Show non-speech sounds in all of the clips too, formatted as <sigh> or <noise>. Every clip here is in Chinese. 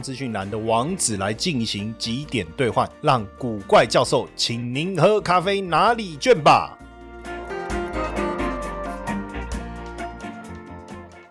资讯栏的网址来进行几点兑换，让古怪教授请您喝咖啡哪里卷吧。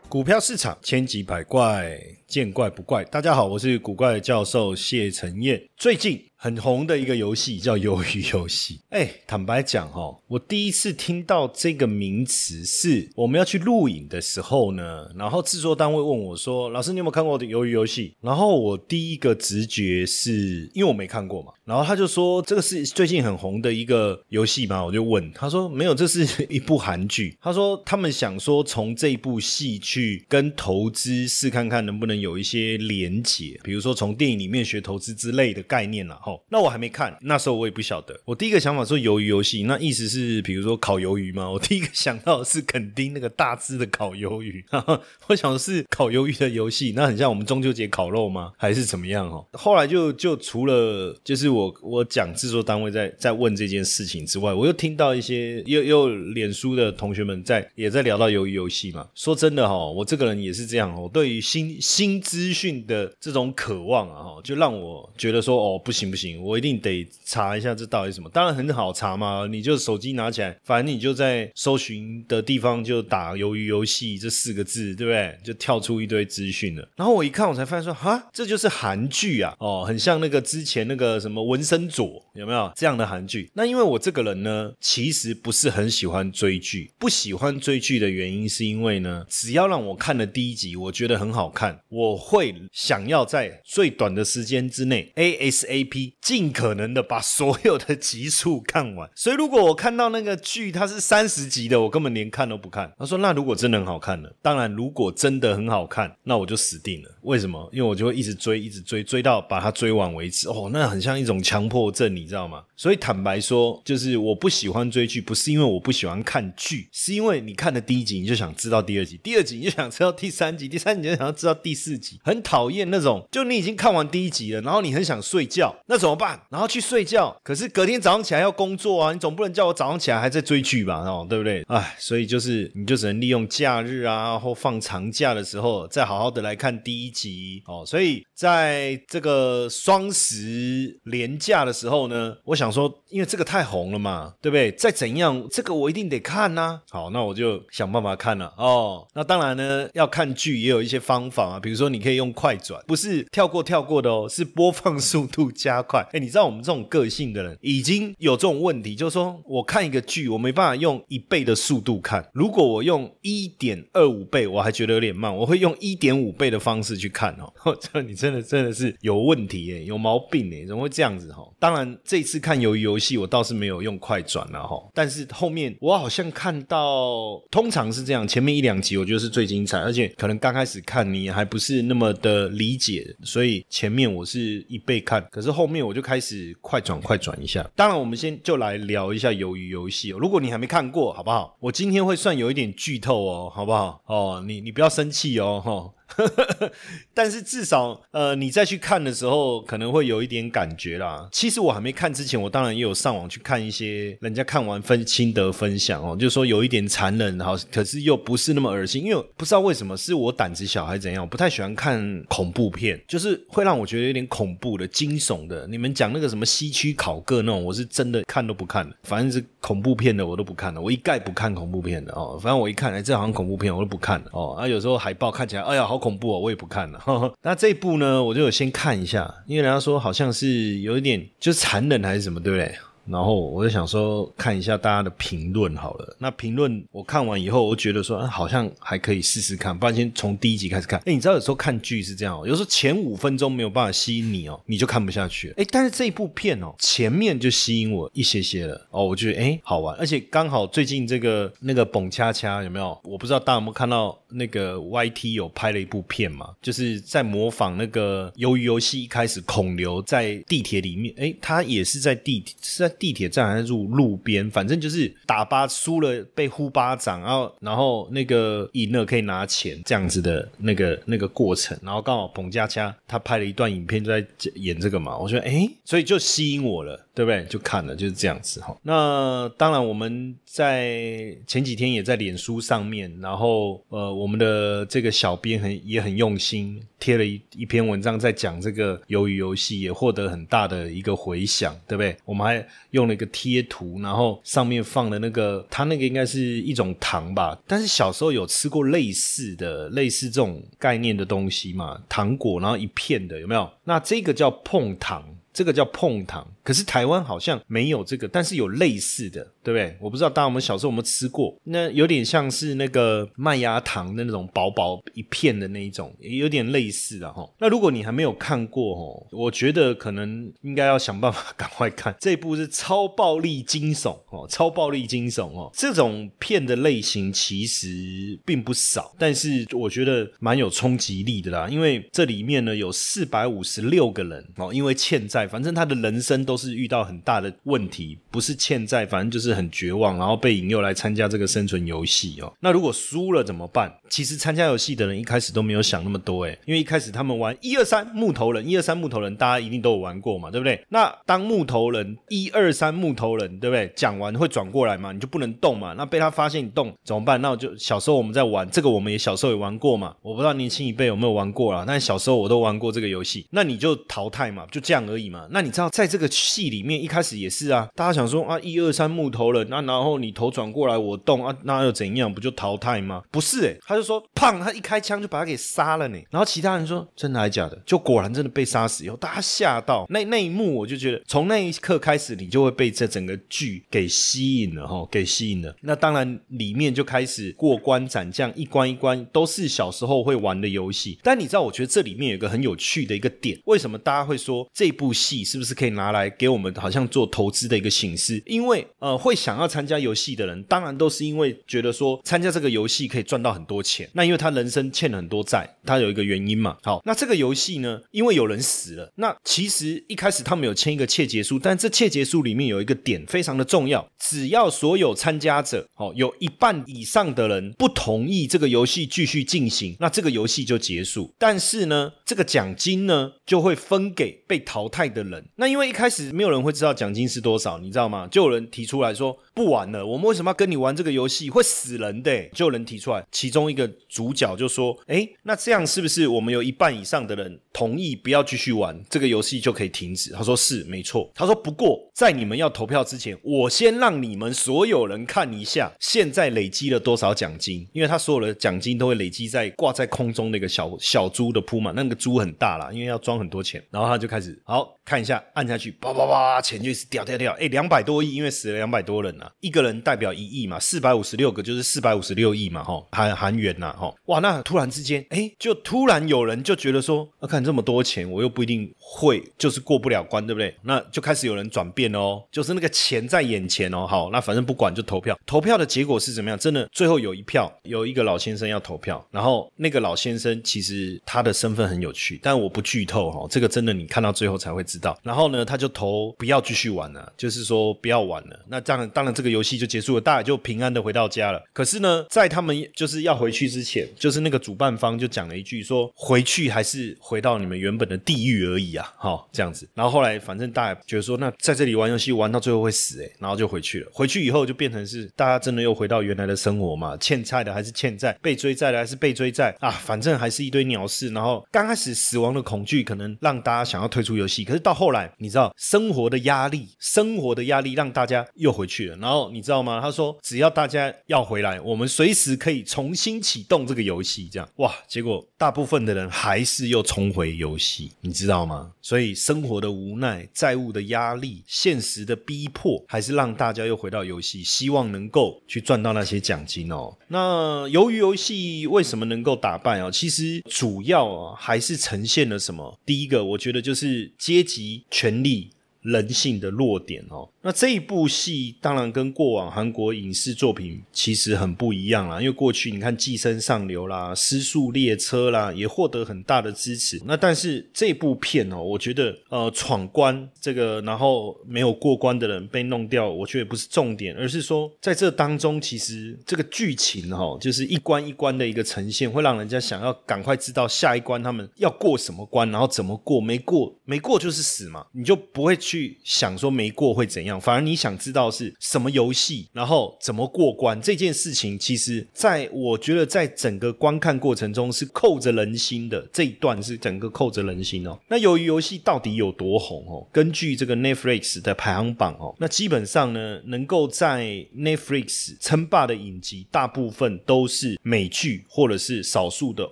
股票市场千奇百怪，见怪不怪。大家好，我是古怪教授谢承彦。最近很红的一个游戏叫鱿鱼游戏。哎，坦白讲哈，我第一次听到这个名词是我们要去录影的时候呢，然后制作单位问我说：“老师，你有没有看过的鱿鱼游戏？”然后我第一个直觉是因为我没看过嘛，然后他就说这个是最近很红的一个游戏嘛，我就问他说：“没有，这是一部韩剧。”他说他们想说从这部戏去跟投资试看看能不能有一些连结，比如说从电影里面学投资之类的。概念了哦，那我还没看，那时候我也不晓得。我第一个想法说鱿鱼游戏，那意思是比如说烤鱿鱼吗？<laughs> 我第一个想到是垦丁那个大只的烤鱿鱼，<laughs> 我想的是烤鱿鱼的游戏，那很像我们中秋节烤肉吗？还是怎么样哦？后来就就除了就是我我讲制作单位在在问这件事情之外，我又听到一些又又脸书的同学们在也在聊到鱿鱼游戏嘛。说真的哈，我这个人也是这样，我对于新新资讯的这种渴望啊哈，就让我觉得说。哦，不行不行，行我一定得查一下这到底什么。当然很好查嘛，你就手机拿起来，反正你就在搜寻的地方就打“鱿鱼游戏”这四个字，对不对？就跳出一堆资讯了。然后我一看，我才发现说，哈，这就是韩剧啊！哦，很像那个之前那个什么《纹身左》，有没有这样的韩剧？那因为我这个人呢，其实不是很喜欢追剧。不喜欢追剧的原因是因为呢，只要让我看了第一集，我觉得很好看，我会想要在最短的时间之内 ASAP。尽可能的把所有的集数看完，<laughs> 所以如果我看到那个剧它是三十集的，我根本连看都不看。他说：“那如果真的很好看呢？当然，如果真的很好看，那我就死定了。为什么？因为我就会一直追，一直追，追到把它追完为止。哦，那很像一种强迫症，你知道吗？所以坦白说，就是我不喜欢追剧，不是因为我不喜欢看剧，是因为你看的第一集你就想知道第二集，第二集你就想知道第三集，第三集你就想要知道第四集。很讨厌那种，就你已经看完第一集了，然后你很想。睡觉那怎么办？然后去睡觉，可是隔天早上起来要工作啊！你总不能叫我早上起来还在追剧吧？哦，对不对？哎，所以就是你就只能利用假日啊，或放长假的时候，再好好的来看第一集哦。所以在这个双十连假的时候呢，我想说，因为这个太红了嘛，对不对？再怎样，这个我一定得看呐。好，那我就想办法看了哦。那当然呢，要看剧也有一些方法啊，比如说你可以用快转，不是跳过跳过的哦，是播放速。度加快，哎，你知道我们这种个性的人已经有这种问题，就是说我看一个剧，我没办法用一倍的速度看。如果我用一点二五倍，我还觉得有点慢，我会用一点五倍的方式去看哦。<laughs> 这你真的真的是有问题哎，有毛病哎，怎么会这样子哈？当然这次看鱿鱼游戏，我倒是没有用快转了哈，但是后面我好像看到，通常是这样，前面一两集我觉得是最精彩，而且可能刚开始看你还不是那么的理解，所以前面我是一倍看。可是后面我就开始快转快转一下。当然，我们先就来聊一下鱿鱼游戏哦。如果你还没看过，好不好？我今天会算有一点剧透哦，好不好？哦，你你不要生气哦，哈。<laughs> 但是至少，呃，你再去看的时候，可能会有一点感觉啦。其实我还没看之前，我当然也有上网去看一些人家看完分心得分享哦，就是说有一点残忍，好，可是又不是那么恶心。因为不知道为什么是我胆子小还是怎样，我不太喜欢看恐怖片，就是会让我觉得有点恐怖的、惊悚的。你们讲那个什么西区考个那种，我是真的看都不看的。反正是恐怖片的，我都不看的。我一概不看恐怖片的哦。反正我一看，哎，这好像恐怖片，我都不看的哦。啊，有时候海报看起来，哎呀，好。恐怖哦，我也不看了。<laughs> 那这一部呢，我就先看一下，因为人家说好像是有一点就是残忍还是什么，对不对？然后我就想说看一下大家的评论好了。那评论我看完以后，我觉得说，好像还可以试试看。不然先从第一集开始看。哎，你知道有时候看剧是这样哦，有时候前五分钟没有办法吸引你哦，你就看不下去。哎，但是这一部片哦，前面就吸引我一些些了哦，我觉得哎好玩，而且刚好最近这个那个蹦恰恰有没有？我不知道大家有没有看到那个 YT 有拍了一部片嘛，就是在模仿那个鱿鱼游戏一开始孔刘在地铁里面，哎，他也是在地是在地铁站还是路路边，反正就是打巴输了被呼巴掌，然后然后那个赢了可以拿钱这样子的那个那个过程，然后刚好彭佳佳他拍了一段影片就在演这个嘛，我觉得哎，所以就吸引我了。对不对？就看了就是这样子哈。那当然，我们在前几天也在脸书上面，然后呃，我们的这个小编很也很用心，贴了一一篇文章在讲这个鱿鱼游戏，也获得很大的一个回响，对不对？我们还用了一个贴图，然后上面放的那个，它那个应该是一种糖吧？但是小时候有吃过类似的、类似这种概念的东西嘛？糖果，然后一片的，有没有？那这个叫碰糖。这个叫碰糖，可是台湾好像没有这个，但是有类似的。对不对？我不知道大家我们小时候有没有吃过，那有点像是那个麦芽糖的那种薄薄一片的那一种，也有点类似的哈。那如果你还没有看过哦，我觉得可能应该要想办法赶快看 <laughs> 这部是超暴力惊悚哦，超暴力惊悚哦。这种片的类型其实并不少，但是我觉得蛮有冲击力的啦，因为这里面呢有四百五十六个人哦，因为欠债，反正他的人生都是遇到很大的问题，不是欠债，反正就是。很绝望，然后被引诱来参加这个生存游戏哦。那如果输了怎么办？其实参加游戏的人一开始都没有想那么多诶，因为一开始他们玩一二三木头人，一二三木头人，大家一定都有玩过嘛，对不对？那当木头人一二三木头人，对不对？讲完会转过来嘛，你就不能动嘛。那被他发现你动怎么办？那我就小时候我们在玩这个，我们也小时候也玩过嘛。我不知道年轻一辈有没有玩过啦，但小时候我都玩过这个游戏。那你就淘汰嘛，就这样而已嘛。那你知道在这个戏里面一开始也是啊，大家想说啊一二三木头人，那然后你头转过来我动啊，那又怎样？不就淘汰吗？不是诶，他就说胖，他一开枪就把他给杀了呢。然后其他人说真的还是假的？就果然真的被杀死以后，大家吓到那那一幕，我就觉得从那一刻开始，你就会被这整个剧给吸引了哈，给吸引了。那当然里面就开始过关斩将，一关一关都是小时候会玩的游戏。但你知道，我觉得这里面有一个很有趣的一个点，为什么大家会说这部戏是不是可以拿来给我们好像做投资的一个形式？因为呃，会想要参加游戏的人，当然都是因为觉得说参加这个游戏可以赚到很多钱。那因为他人生欠了很多债，他有一个原因嘛。好，那这个游戏呢，因为有人死了。那其实一开始他们有签一个切结书，但这切结书里面有一个点非常的重要，只要所有参加者哦有一半以上的人不同意这个游戏继续进行，那这个游戏就结束。但是呢，这个奖金呢就会分给被淘汰的人。那因为一开始没有人会知道奖金是多少，你知道吗？就有人提出来说。不玩了，我们为什么要跟你玩这个游戏？会死人的。就有人提出来，其中一个主角就说：“哎，那这样是不是我们有一半以上的人同意不要继续玩这个游戏就可以停止？”他说：“是，没错。”他说：“不过在你们要投票之前，我先让你们所有人看一下现在累积了多少奖金，因为他所有的奖金都会累积在挂在空中那个小小猪的铺嘛，那个猪很大啦，因为要装很多钱。然后他就开始好看一下，按下去，叭叭叭，钱就一直掉掉掉。哎，两百多亿，因为死了两百多人啊。一个人代表一亿嘛，四百五十六个就是四百五十六亿嘛，哈，韩韩元呐，哈，哇，那突然之间，哎，就突然有人就觉得说，啊，看这么多钱，我又不一定会，就是过不了关，对不对？那就开始有人转变哦，就是那个钱在眼前哦，好，那反正不管就投票，投票的结果是怎么样？真的最后有一票，有一个老先生要投票，然后那个老先生其实他的身份很有趣，但我不剧透哈，这个真的你看到最后才会知道。然后呢，他就投不要继续玩了，就是说不要玩了。那当然，当然这个游戏。就结束了，大家就平安的回到家了。可是呢，在他们就是要回去之前，就是那个主办方就讲了一句说：“回去还是回到你们原本的地狱而已啊。”哈，这样子。然后后来反正大家觉得说，那在这里玩游戏玩到最后会死诶，然后就回去了。回去以后就变成是大家真的又回到原来的生活嘛？欠债的还是欠债，被追债的还是被追债啊？反正还是一堆鸟事。然后刚开始死亡的恐惧可能让大家想要退出游戏，可是到后来你知道生活的压力，生活的压力让大家又回去了。然后你知道吗？他说只要大家要回来，我们随时可以重新启动这个游戏。这样哇，结果大部分的人还是又重回游戏，你知道吗？所以生活的无奈、债务的压力、现实的逼迫，还是让大家又回到游戏，希望能够去赚到那些奖金哦。那由于游戏为什么能够打败哦？其实主要啊还是呈现了什么？第一个，我觉得就是阶级、权力。人性的弱点哦，那这一部戏当然跟过往韩国影视作品其实很不一样啦，因为过去你看《寄生上流》啦，《失速列车》啦，也获得很大的支持。那但是这部片哦，我觉得呃闯关这个，然后没有过关的人被弄掉，我觉得不是重点，而是说在这当中，其实这个剧情哈，就是一关一关的一个呈现，会让人家想要赶快知道下一关他们要过什么关，然后怎么过，没过没过就是死嘛，你就不会。去想说没过会怎样，反而你想知道是什么游戏，然后怎么过关这件事情，其实在我觉得在整个观看过程中是扣着人心的这一段是整个扣着人心哦。那由于游戏到底有多红哦？根据这个 Netflix 的排行榜哦，那基本上呢，能够在 Netflix 称霸的影集，大部分都是美剧或者是少数的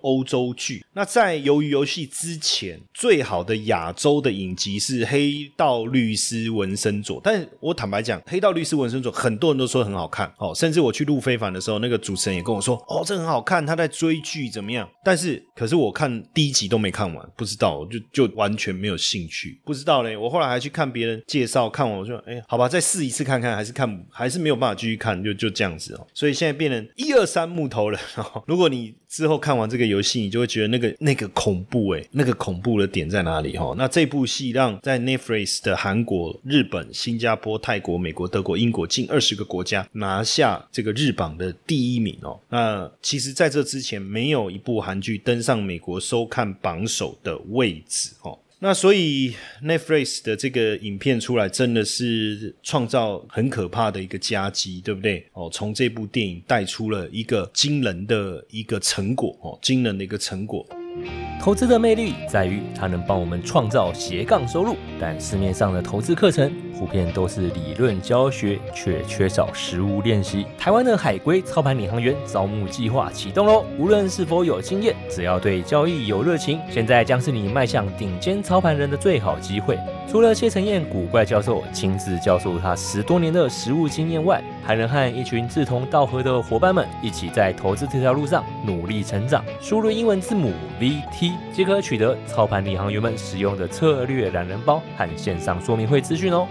欧洲剧。那在由于游戏之前，最好的亚洲的影集是《黑道》。律师纹身佐，但我坦白讲，黑道律师纹身佐很多人都说很好看哦，甚至我去录非凡的时候，那个主持人也跟我说，哦，这很好看，他在追剧怎么样？但是，可是我看第一集都没看完，不知道，就就完全没有兴趣，不知道嘞。我后来还去看别人介绍，看完我说，哎，好吧，再试一次看看，还是看，还是没有办法继续看，就就这样子哦。所以现在变成一二三木头了。<laughs> 如果你之后看完这个游戏，你就会觉得那个那个恐怖哎，那个恐怖的点在哪里哈？那这部戏让在 Netflix 的韩国、日本、新加坡、泰国、美国、德国、英国近二十个国家拿下这个日榜的第一名哦。那其实在这之前，没有一部韩剧登上美国收看榜首的位置哦。那所以 Netflix 的这个影片出来，真的是创造很可怕的一个佳绩，对不对？哦，从这部电影带出了一个惊人的一个成果哦，惊人的一个成果。投资的魅力在于它能帮我们创造斜杠收入，但市面上的投资课程普遍都是理论教学，却缺少实物练习。台湾的海归操盘领航员招募计划启动喽！无论是否有经验，只要对交易有热情，现在将是你迈向顶尖操盘人的最好机会。除了谢承彦古怪教授亲自教授他十多年的实务经验外，还能和一群志同道合的伙伴们一起在投资这条路上努力成长。输入英文字母 VT 即可取得操盘领航员们使用的策略懒人包和线上说明会资讯哦。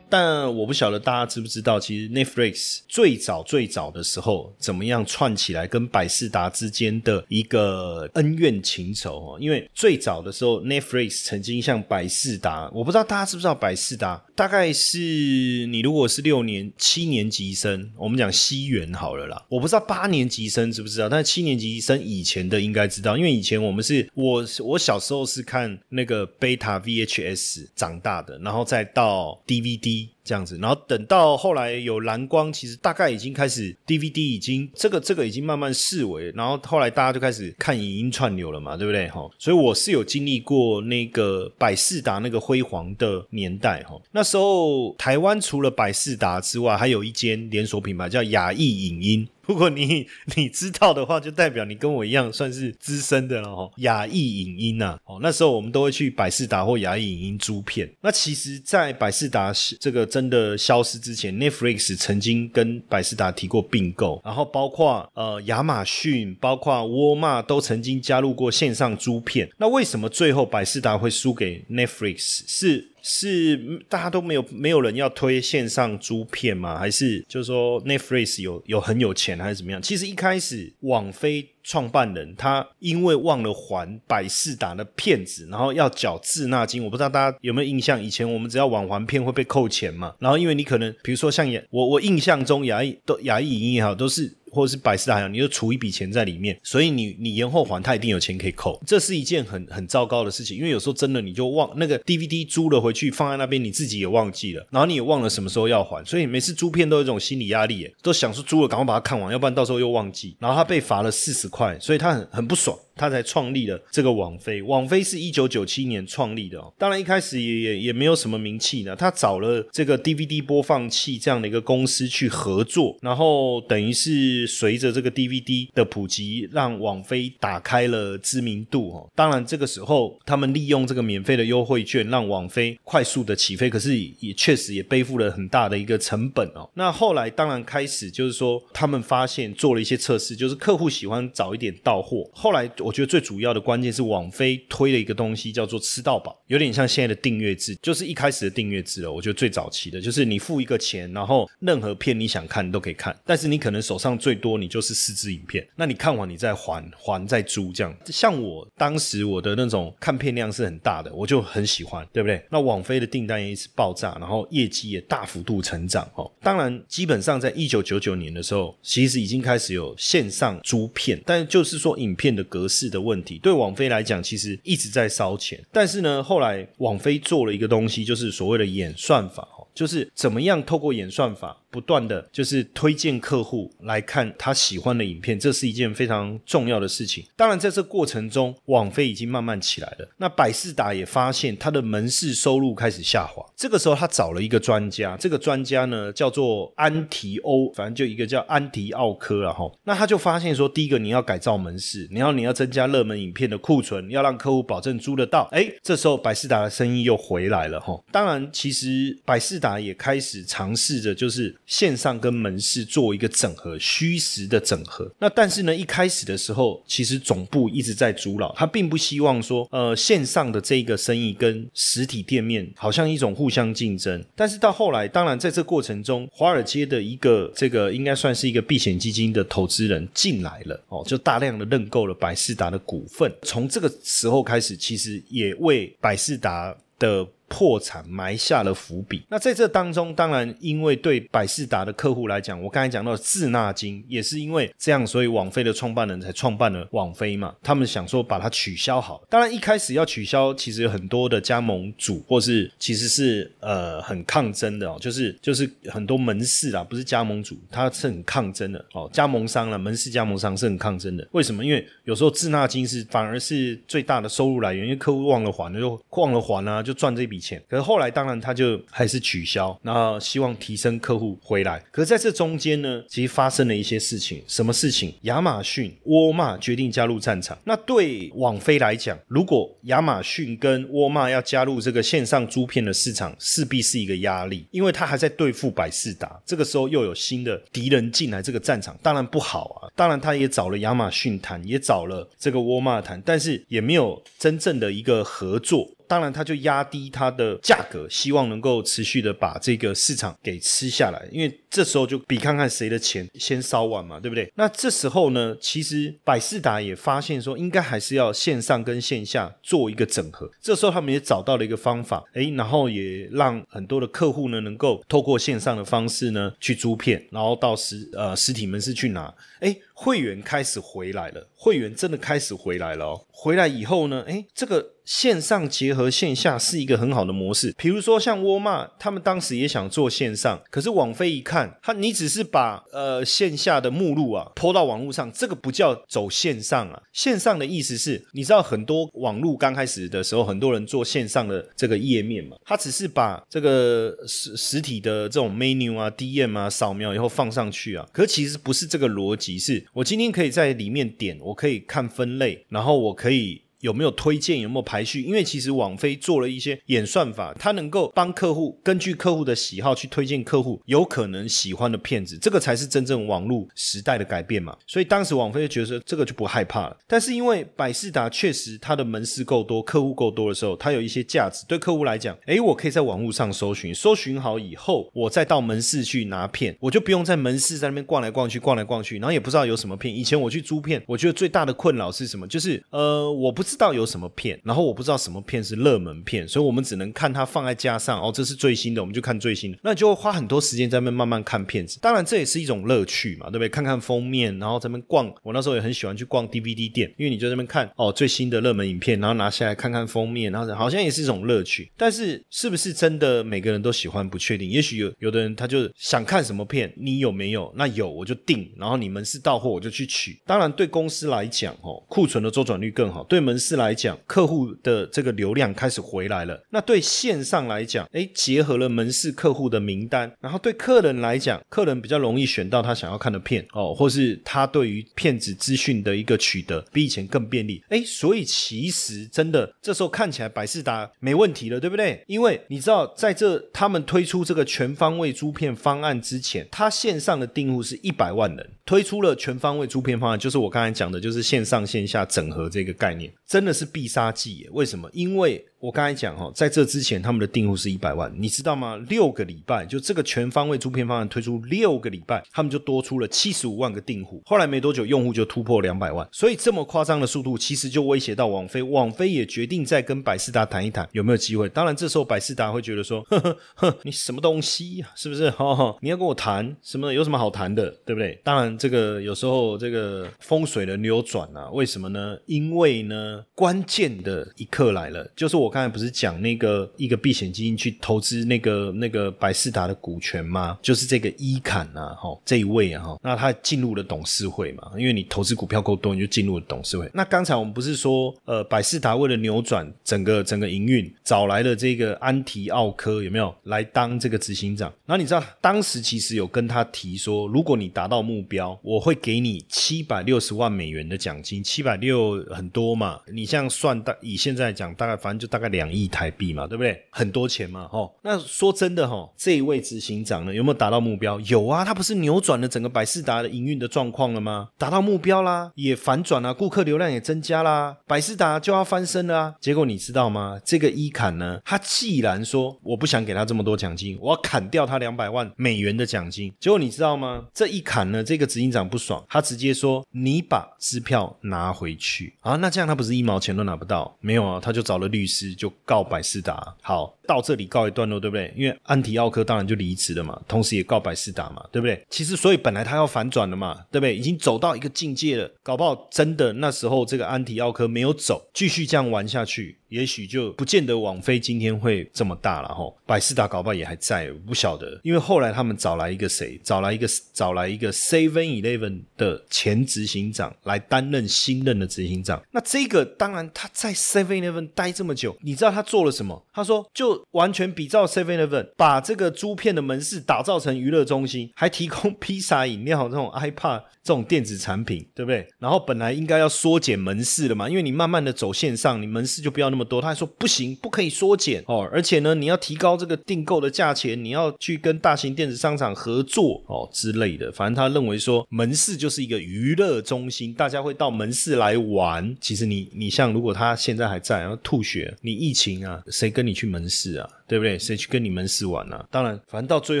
但我不晓得大家知不知道，其实 Netflix 最早最早的时候，怎么样串起来跟百事达之间的一个恩怨情仇哦？因为最早的时候，Netflix 曾经向百事达，我不知道大家知不知道百事达，大概是你如果是六年七年级生，我们讲西元好了啦，我不知道八年级生知不知道，但是七年级生以前的应该知道，因为以前我们是我我小时候是看那个贝塔 VHS 长大的，然后再到 DVD。这样子，然后等到后来有蓝光，其实大概已经开始 DVD 已经这个这个已经慢慢视为，然后后来大家就开始看影音串流了嘛，对不对？哈，所以我是有经历过那个百事达那个辉煌的年代哈。那时候台湾除了百事达之外，还有一间连锁品牌叫雅艺影音。<laughs> 如果你 <laughs> 你知道的话，就代表你跟我一样算是资深的了哈。雅艺影音呐，哦，那时候我们都会去百事达或雅艺影音租片。那其实，在百事达这个真的消失之前，Netflix 曾经跟百事达提过并购，然后包括呃亚马逊、包括沃尔玛都曾经加入过线上租片。那为什么最后百事达会输给 Netflix？是？是大家都没有没有人要推线上租片吗？还是就是说 Netflix 有有很有钱还是怎么样？其实一开始网飞创办人他因为忘了还百事达的片子，然后要缴滞纳金。我不知道大家有没有印象？以前我们只要晚还片会被扣钱嘛。然后因为你可能比如说像我我印象中雅艺都雅艺影也好都是。或者是百事达行，你就储一笔钱在里面，所以你你延后还，他一定有钱可以扣。这是一件很很糟糕的事情，因为有时候真的你就忘那个 DVD 租了回去放在那边，你自己也忘记了，然后你也忘了什么时候要还，所以每次租片都有一种心理压力，都想说租了赶快把它看完，要不然到时候又忘记。然后他被罚了四十块，所以他很很不爽。他才创立了这个网飞。网飞是一九九七年创立的哦，当然一开始也也也没有什么名气呢。他找了这个 DVD 播放器这样的一个公司去合作，然后等于是随着这个 DVD 的普及，让网飞打开了知名度哦。当然这个时候他们利用这个免费的优惠券，让网飞快速的起飞，可是也确实也背负了很大的一个成本哦。那后来当然开始就是说，他们发现做了一些测试，就是客户喜欢早一点到货。后来我觉得最主要的关键是网飞推了一个东西叫做吃到饱，有点像现在的订阅制，就是一开始的订阅制了。我觉得最早期的就是你付一个钱，然后任何片你想看都可以看，但是你可能手上最多你就是四支影片，那你看完你再还还再租这样。像我当时我的那种看片量是很大的，我就很喜欢，对不对？那网飞的订单也一直爆炸，然后业绩也大幅度成长哦。当然，基本上在一九九九年的时候，其实已经开始有线上租片，但就是说影片的格式 <laughs> 是的问题，对网飞来讲其实一直在烧钱。但是呢，后来网飞做了一个东西，就是所谓的演算法，就是怎么样透过演算法。不断的就是推荐客户来看他喜欢的影片，这是一件非常重要的事情。当然，在这过程中，网飞已经慢慢起来了。那百事达也发现他的门市收入开始下滑。这个时候，他找了一个专家，这个专家呢叫做安提欧，反正就一个叫安提奥科了哈。那他就发现说，第一个你要改造门市，你要你要增加热门影片的库存，要让客户保证租得到。哎，这时候百事达的生意又回来了哈。当然，其实百事达也开始尝试着就是。线上跟门市做一个整合，虚实的整合。那但是呢，一开始的时候，其实总部一直在阻扰，他并不希望说，呃，线上的这个生意跟实体店面好像一种互相竞争。但是到后来，当然在这过程中，华尔街的一个这个应该算是一个避险基金的投资人进来了，哦，就大量的认购了百事达的股份。从这个时候开始，其实也为百事达的。破产埋下了伏笔。那在这当中，当然因为对百事达的客户来讲，我刚才讲到滞纳金，也是因为这样，所以网飞的创办人才创办了网飞嘛。他们想说把它取消好。当然一开始要取消，其实有很多的加盟主或是其实是呃很抗争的哦，就是就是很多门市啊，不是加盟主，他是很抗争的哦。加盟商了，门市加盟商是很抗争的。为什么？因为有时候滞纳金是反而是最大的收入来源，因为客户忘了还了，就忘了还啊，就赚这笔。钱，可是后来当然他就还是取消，然后希望提升客户回来。可是在这中间呢，其实发生了一些事情。什么事情？亚马逊、沃尔玛决定加入战场。那对网飞来讲，如果亚马逊跟沃尔玛要加入这个线上租片的市场，势必是一个压力，因为他还在对付百事达。这个时候又有新的敌人进来这个战场，当然不好啊。当然他也找了亚马逊谈，也找了这个沃尔玛谈，但是也没有真正的一个合作。当然，他就压低它的价格，希望能够持续的把这个市场给吃下来。因为这时候就比看看谁的钱先烧完嘛，对不对？那这时候呢，其实百事达也发现说，应该还是要线上跟线下做一个整合。这时候他们也找到了一个方法，诶，然后也让很多的客户呢，能够透过线上的方式呢去租片，然后到实呃实体门市去拿。诶，会员开始回来了，会员真的开始回来了哦。回来以后呢，诶，这个。线上结合线下是一个很好的模式，比如说像沃尔玛，他们当时也想做线上，可是网飞一看，他你只是把呃线下的目录啊抛到网络上，这个不叫走线上啊。线上的意思是，你知道很多网络刚开始的时候，很多人做线上的这个页面嘛，他只是把这个实实体的这种 menu 啊、DM 啊扫描以后放上去啊，可其实不是这个逻辑，是我今天可以在里面点，我可以看分类，然后我可以。有没有推荐？有没有排序？因为其实网飞做了一些演算法，它能够帮客户根据客户的喜好去推荐客户有可能喜欢的片子，这个才是真正网络时代的改变嘛。所以当时网飞就觉得这个就不害怕了。但是因为百事达确实它的门市够多，客户够多的时候，它有一些价值。对客户来讲，诶，我可以在网络上搜寻，搜寻好以后，我再到门市去拿片，我就不用在门市在那边逛来逛去，逛来逛去，然后也不知道有什么片。以前我去租片，我觉得最大的困扰是什么？就是呃，我不知知道有什么片，然后我不知道什么片是热门片，所以我们只能看它放在架上哦，这是最新的，我们就看最新的，那就会花很多时间在那慢慢看片子。当然这也是一种乐趣嘛，对不对？看看封面，然后在那边逛。我那时候也很喜欢去逛 DVD 店，因为你就在那边看哦最新的热门影片，然后拿下来看看封面，然后好像也是一种乐趣。但是是不是真的每个人都喜欢不确定？也许有有的人他就想看什么片，你有没有？那有我就订，然后你们是到货我就去取。当然对公司来讲哦，库存的周转率更好；对门市来讲，客户的这个流量开始回来了。那对线上来讲，哎，结合了门市客户的名单，然后对客人来讲，客人比较容易选到他想要看的片哦，或是他对于骗子资讯的一个取得比以前更便利。哎，所以其实真的这时候看起来百事达没问题了，对不对？因为你知道，在这他们推出这个全方位租片方案之前，他线上的订户是一百万人，推出了全方位租片方案，就是我刚才讲的，就是线上线下整合这个概念，真的是必杀技耶。为什么？因为我刚才讲哈，在这之前他们的订户是一百万，你知道吗？六个礼拜就这个全方位租片方案推出六个礼拜，他们就多出了七十五万个订户。后来没多久，用户就突破两百万，所以这么夸张的速度，其实就威胁到网飞。网飞也决定再跟百事达谈一谈，有没有机会？当然，这时候百事达会觉得说，呵呵呵，你什么东西呀？是不是？哈哈，你要跟我谈什么？有什么好谈的？对不对？当然，这个有时候这个风水的扭转啊，为什么呢？因为呢，关键的一刻来了，就是我。刚才不是讲那个一个避险基金去投资那个那个百事达的股权吗？就是这个伊坎啊，哈，这一位啊，哈，那他进入了董事会嘛？因为你投资股票够多，你就进入了董事会。那刚才我们不是说，呃，百事达为了扭转整个整个营运，找来了这个安提奥科有没有来当这个执行长？那你知道当时其实有跟他提说，如果你达到目标，我会给你七百六十万美元的奖金。七百六很多嘛？你像算大以现在讲，大概反正就大。概两亿台币嘛，对不对？很多钱嘛，吼。那说真的，吼，这一位执行长呢，有没有达到目标？有啊，他不是扭转了整个百事达的营运的状况了吗？达到目标啦，也反转了，顾客流量也增加啦，百事达就要翻身了。结果你知道吗？这个伊坎呢，他既然说我不想给他这么多奖金，我要砍掉他两百万美元的奖金。结果你知道吗？这一砍呢，这个执行长不爽，他直接说：“你把支票拿回去啊！”那这样他不是一毛钱都拿不到？没有啊，他就找了律师。就告百事达，好到这里告一段落，对不对？因为安提奥科当然就离职了嘛，同时也告百事达嘛，对不对？其实所以本来他要反转了嘛，对不对？已经走到一个境界了，搞不好真的那时候这个安提奥科没有走，继续这样玩下去。也许就不见得网飞今天会这么大了哈，百事达搞不好也还在，不晓得。因为后来他们找来一个谁，找来一个找来一个 Seven Eleven 的前执行长来担任新任的执行长。那这个当然他在 Seven Eleven 待这么久，你知道他做了什么？他说就完全比照 Seven Eleven，把这个租片的门市打造成娱乐中心，还提供披萨、饮料这种 iPad 这种电子产品，对不对？然后本来应该要缩减门市的嘛，因为你慢慢的走线上，你门市就不要。那么多，他还说不行，不可以缩减哦，而且呢，你要提高这个订购的价钱，你要去跟大型电子商场合作哦之类的。反正他认为说门市就是一个娱乐中心，大家会到门市来玩。其实你你像如果他现在还在，然后吐血，你疫情啊，谁跟你去门市啊？对不对？谁去跟你们试玩呢？当然，反正到最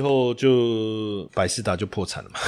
后就百事达就破产了嘛。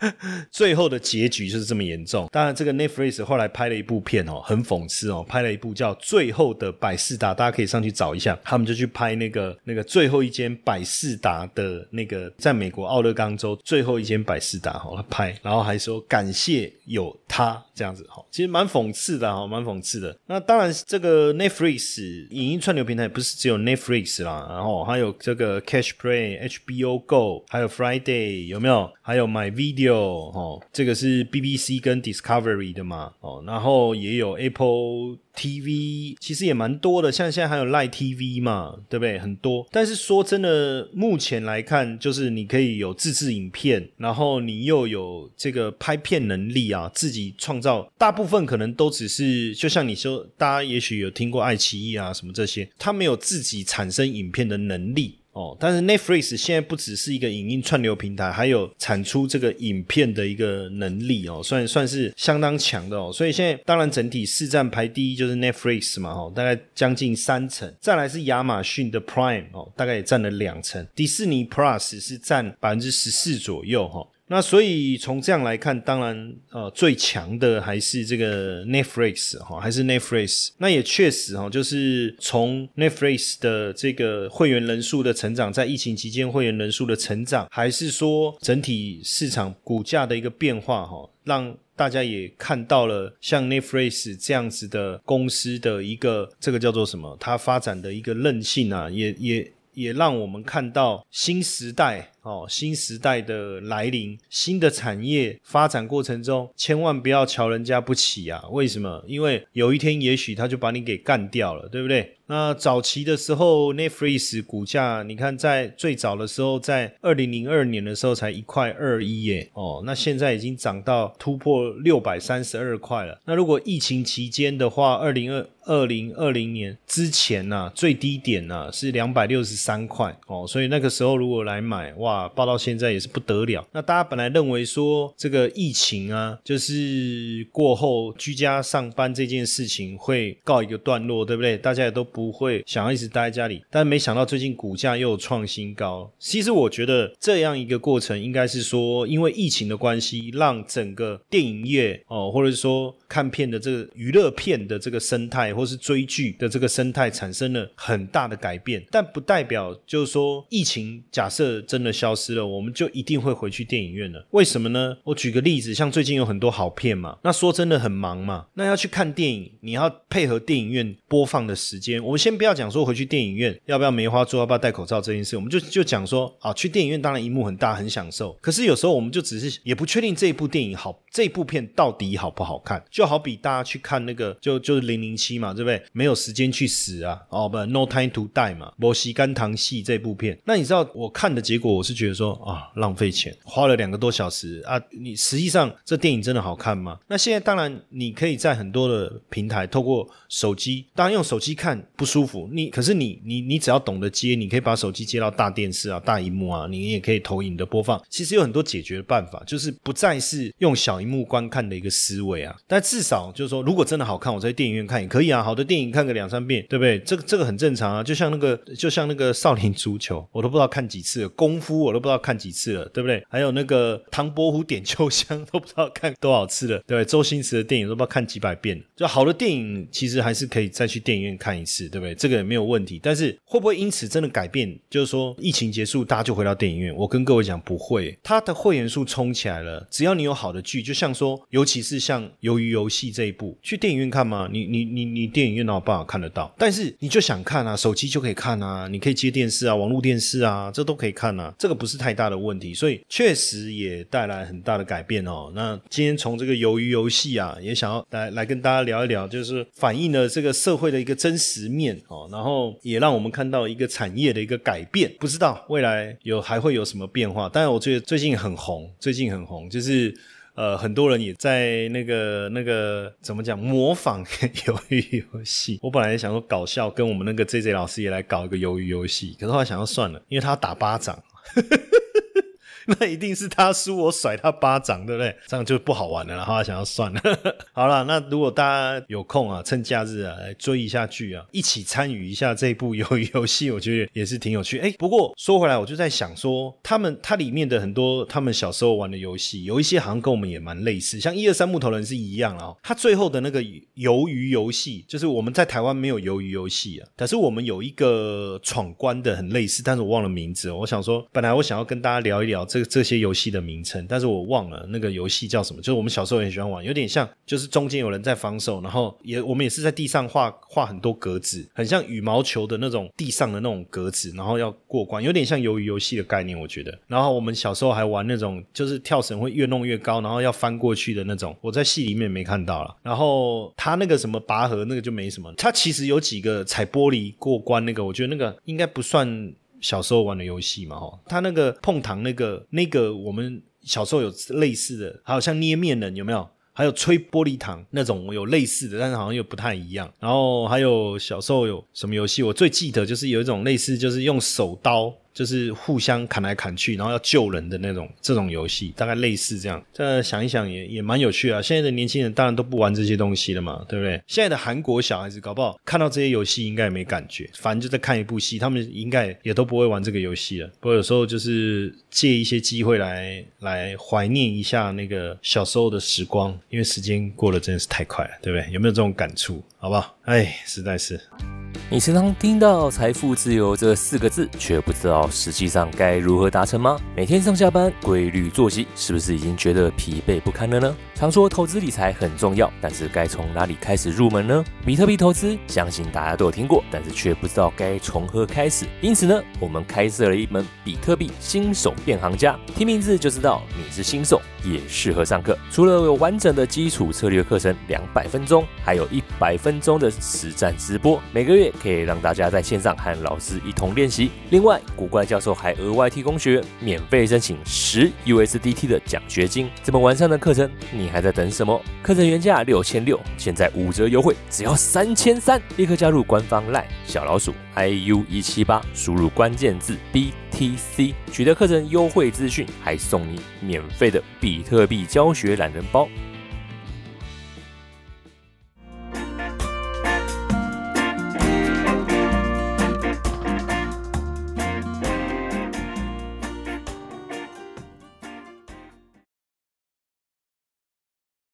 <laughs> 最后的结局就是这么严重。当然，这个 Netflix 后来拍了一部片哦，很讽刺哦，拍了一部叫《最后的百事达》，大家可以上去找一下。他们就去拍那个那个最后一间百事达的那个，在美国奥勒冈州最后一间百事达哈，他拍，然后还说感谢有他这样子哈，其实蛮讽刺的哈，蛮讽刺的。那当然，这个 Netflix 影音串流平台不是只有 Netflix。啦，然后还有这个 Catch Play、HBO Go，还有 Friday 有没有？还有 My Video 哦，这个是 BBC 跟 Discovery 的嘛哦，然后也有 Apple TV，其实也蛮多的，像现在还有 Live TV 嘛，对不对？很多。但是说真的，目前来看，就是你可以有自制影片，然后你又有这个拍片能力啊，自己创造。大部分可能都只是，就像你说，大家也许有听过爱奇艺啊什么这些，他没有自己产生影片的能力。哦，但是 Netflix 现在不只是一个影音串流平台，还有产出这个影片的一个能力哦，算算是相当强的哦。所以现在当然整体市占排第一就是 Netflix 嘛，哈，大概将近三成。再来是亚马逊的 Prime 哦，大概也占了两成。迪士尼 Plus 是占百分之十四左右哈。那所以从这样来看，当然呃最强的还是这个 Netflix 哈，还是 Netflix。那也确实哈，就是从 Netflix 的这个会员人数的成长，在疫情期间会员人数的成长，还是说整体市场股价的一个变化哈，让大家也看到了像 Netflix 这样子的公司的一个这个叫做什么，它发展的一个韧性啊，也也也让我们看到新时代。哦，新时代的来临，新的产业发展过程中，千万不要瞧人家不起啊！为什么？因为有一天也许他就把你给干掉了，对不对？那早期的时候，Netflix 股价，你看在最早的时候，在二零零二年的时候才一块二一耶，哦，那现在已经涨到突破六百三十二块了。那如果疫情期间的话，二零二二零二零年之前呢，最低点呢是两百六十三块哦，所以那个时候如果来买哇。报到现在也是不得了。那大家本来认为说这个疫情啊，就是过后居家上班这件事情会告一个段落，对不对？大家也都不会想要一直待在家里。但没想到最近股价又创新高。其实我觉得这样一个过程，应该是说，因为疫情的关系，让整个电影业哦，或者是说看片的这个娱乐片的这个生态，或是追剧的这个生态，产生了很大的改变。但不代表就是说疫情假设真的。消失了，我们就一定会回去电影院了。为什么呢？我举个例子，像最近有很多好片嘛，那说真的很忙嘛，那要去看电影，你要配合电影院播放的时间。我们先不要讲说回去电影院要不要梅花座，要不要戴口罩这件事，我们就就讲说啊，去电影院当然荧幕很大，很享受。可是有时候我们就只是也不确定这一部电影好，这部片到底好不好看。就好比大家去看那个就就是零零七嘛，对不对？没有时间去死啊，哦不，No Time to Die 嘛，摩西干糖戏这部片。那你知道我看的结果，我是。觉得说啊浪费钱，花了两个多小时啊！你实际上这电影真的好看吗？那现在当然你可以在很多的平台透过手机，当然用手机看不舒服。你可是你你你只要懂得接，你可以把手机接到大电视啊、大荧幕啊，你也可以投影的播放。其实有很多解决的办法，就是不再是用小荧幕观看的一个思维啊。但至少就是说，如果真的好看，我在电影院看也可以啊。好的电影看个两三遍，对不对？这个这个很正常啊。就像那个就像那个少林足球，我都不知道看几次功夫。我都不知道看几次了，对不对？还有那个唐伯虎点秋香都不知道看多少次了，对对？周星驰的电影都不知道看几百遍就好的电影其实还是可以再去电影院看一次，对不对？这个也没有问题。但是会不会因此真的改变？就是说疫情结束，大家就回到电影院？我跟各位讲，不会。他的会员数冲起来了，只要你有好的剧，就像说，尤其是像《鱿鱼游戏》这一部，去电影院看吗？你你你你你电影院哪有办法看得到？但是你就想看啊，手机就可以看啊，你可以接电视啊，网络电视啊，这都可以看啊，这个不是太。大的问题，所以确实也带来很大的改变哦。那今天从这个鱿鱼游戏啊，也想要来来跟大家聊一聊，就是反映了这个社会的一个真实面哦。然后也让我们看到一个产业的一个改变，不知道未来有还会有什么变化。当然，我觉得最近很红，最近很红，就是呃，很多人也在那个那个怎么讲模仿 <laughs> 鱿鱼游戏。我本来想说搞笑，跟我们那个 J J 老师也来搞一个鱿鱼游戏，可是后来想要算了，因为他要打巴掌。<laughs> 那一定是他输，我甩他巴掌，对不对？这样就不好玩了。然后想要算了，<laughs> 好了，那如果大家有空啊，趁假日啊来追一下剧啊，一起参与一下这部游游戏，我觉得也是挺有趣。哎，不过说回来，我就在想说，他们它里面的很多他们小时候玩的游戏，有一些好像跟我们也蛮类似，像一二三木头人是一样啊。他最后的那个鱿鱼游戏，就是我们在台湾没有鱿鱼游戏啊，可是我们有一个闯关的很类似，但是我忘了名字。我想说，本来我想要跟大家聊一聊这。这些游戏的名称，但是我忘了那个游戏叫什么。就是我们小时候很喜欢玩，有点像，就是中间有人在防守，然后也我们也是在地上画画很多格子，很像羽毛球的那种地上的那种格子，然后要过关，有点像鱿鱼游戏的概念，我觉得。然后我们小时候还玩那种，就是跳绳会越弄越高，然后要翻过去的那种。我在戏里面没看到了。然后他那个什么拔河那个就没什么，他其实有几个踩玻璃过关那个，我觉得那个应该不算。小时候玩的游戏嘛，哈，他那个碰糖那个那个，我们小时候有类似的，还有像捏面人有没有？还有吹玻璃糖那种有类似的，但是好像又不太一样。然后还有小时候有什么游戏，我最记得就是有一种类似，就是用手刀。就是互相砍来砍去，然后要救人的那种这种游戏，大概类似这样。这想一想也也蛮有趣啊。现在的年轻人当然都不玩这些东西了嘛，对不对？现在的韩国小孩子搞不好看到这些游戏应该也没感觉，反正就在看一部戏，他们应该也都不会玩这个游戏了。不过有时候就是借一些机会来来怀念一下那个小时候的时光，因为时间过得真的是太快了，对不对？有没有这种感触？好不好？哎，实在是。你时常听到财富自由这四个字，却不知道实际上该如何达成吗？每天上下班规律作息，是不是已经觉得疲惫不堪了呢？常说投资理财很重要，但是该从哪里开始入门呢？比特币投资，相信大家都有听过，但是却不知道该从何开始。因此呢，我们开设了一门比特币新手变行家，听名字就知道你是新手，也适合上课。除了有完整的基础策略课程两百分钟，还有一百分钟的实战直播，每个月可以让大家在线上和老师一同练习。另外，古怪教授还额外提供学员免费申请十 USDT 的奖学金。这么完善的课程，你还在等什么？课程原价六千六，现在五折优惠，只要三千三！立刻加入官方 LINE 小老鼠 iu 一七八，输入关键字 BTC，取得课程优惠资讯，还送你免费的比特币教学懒人包。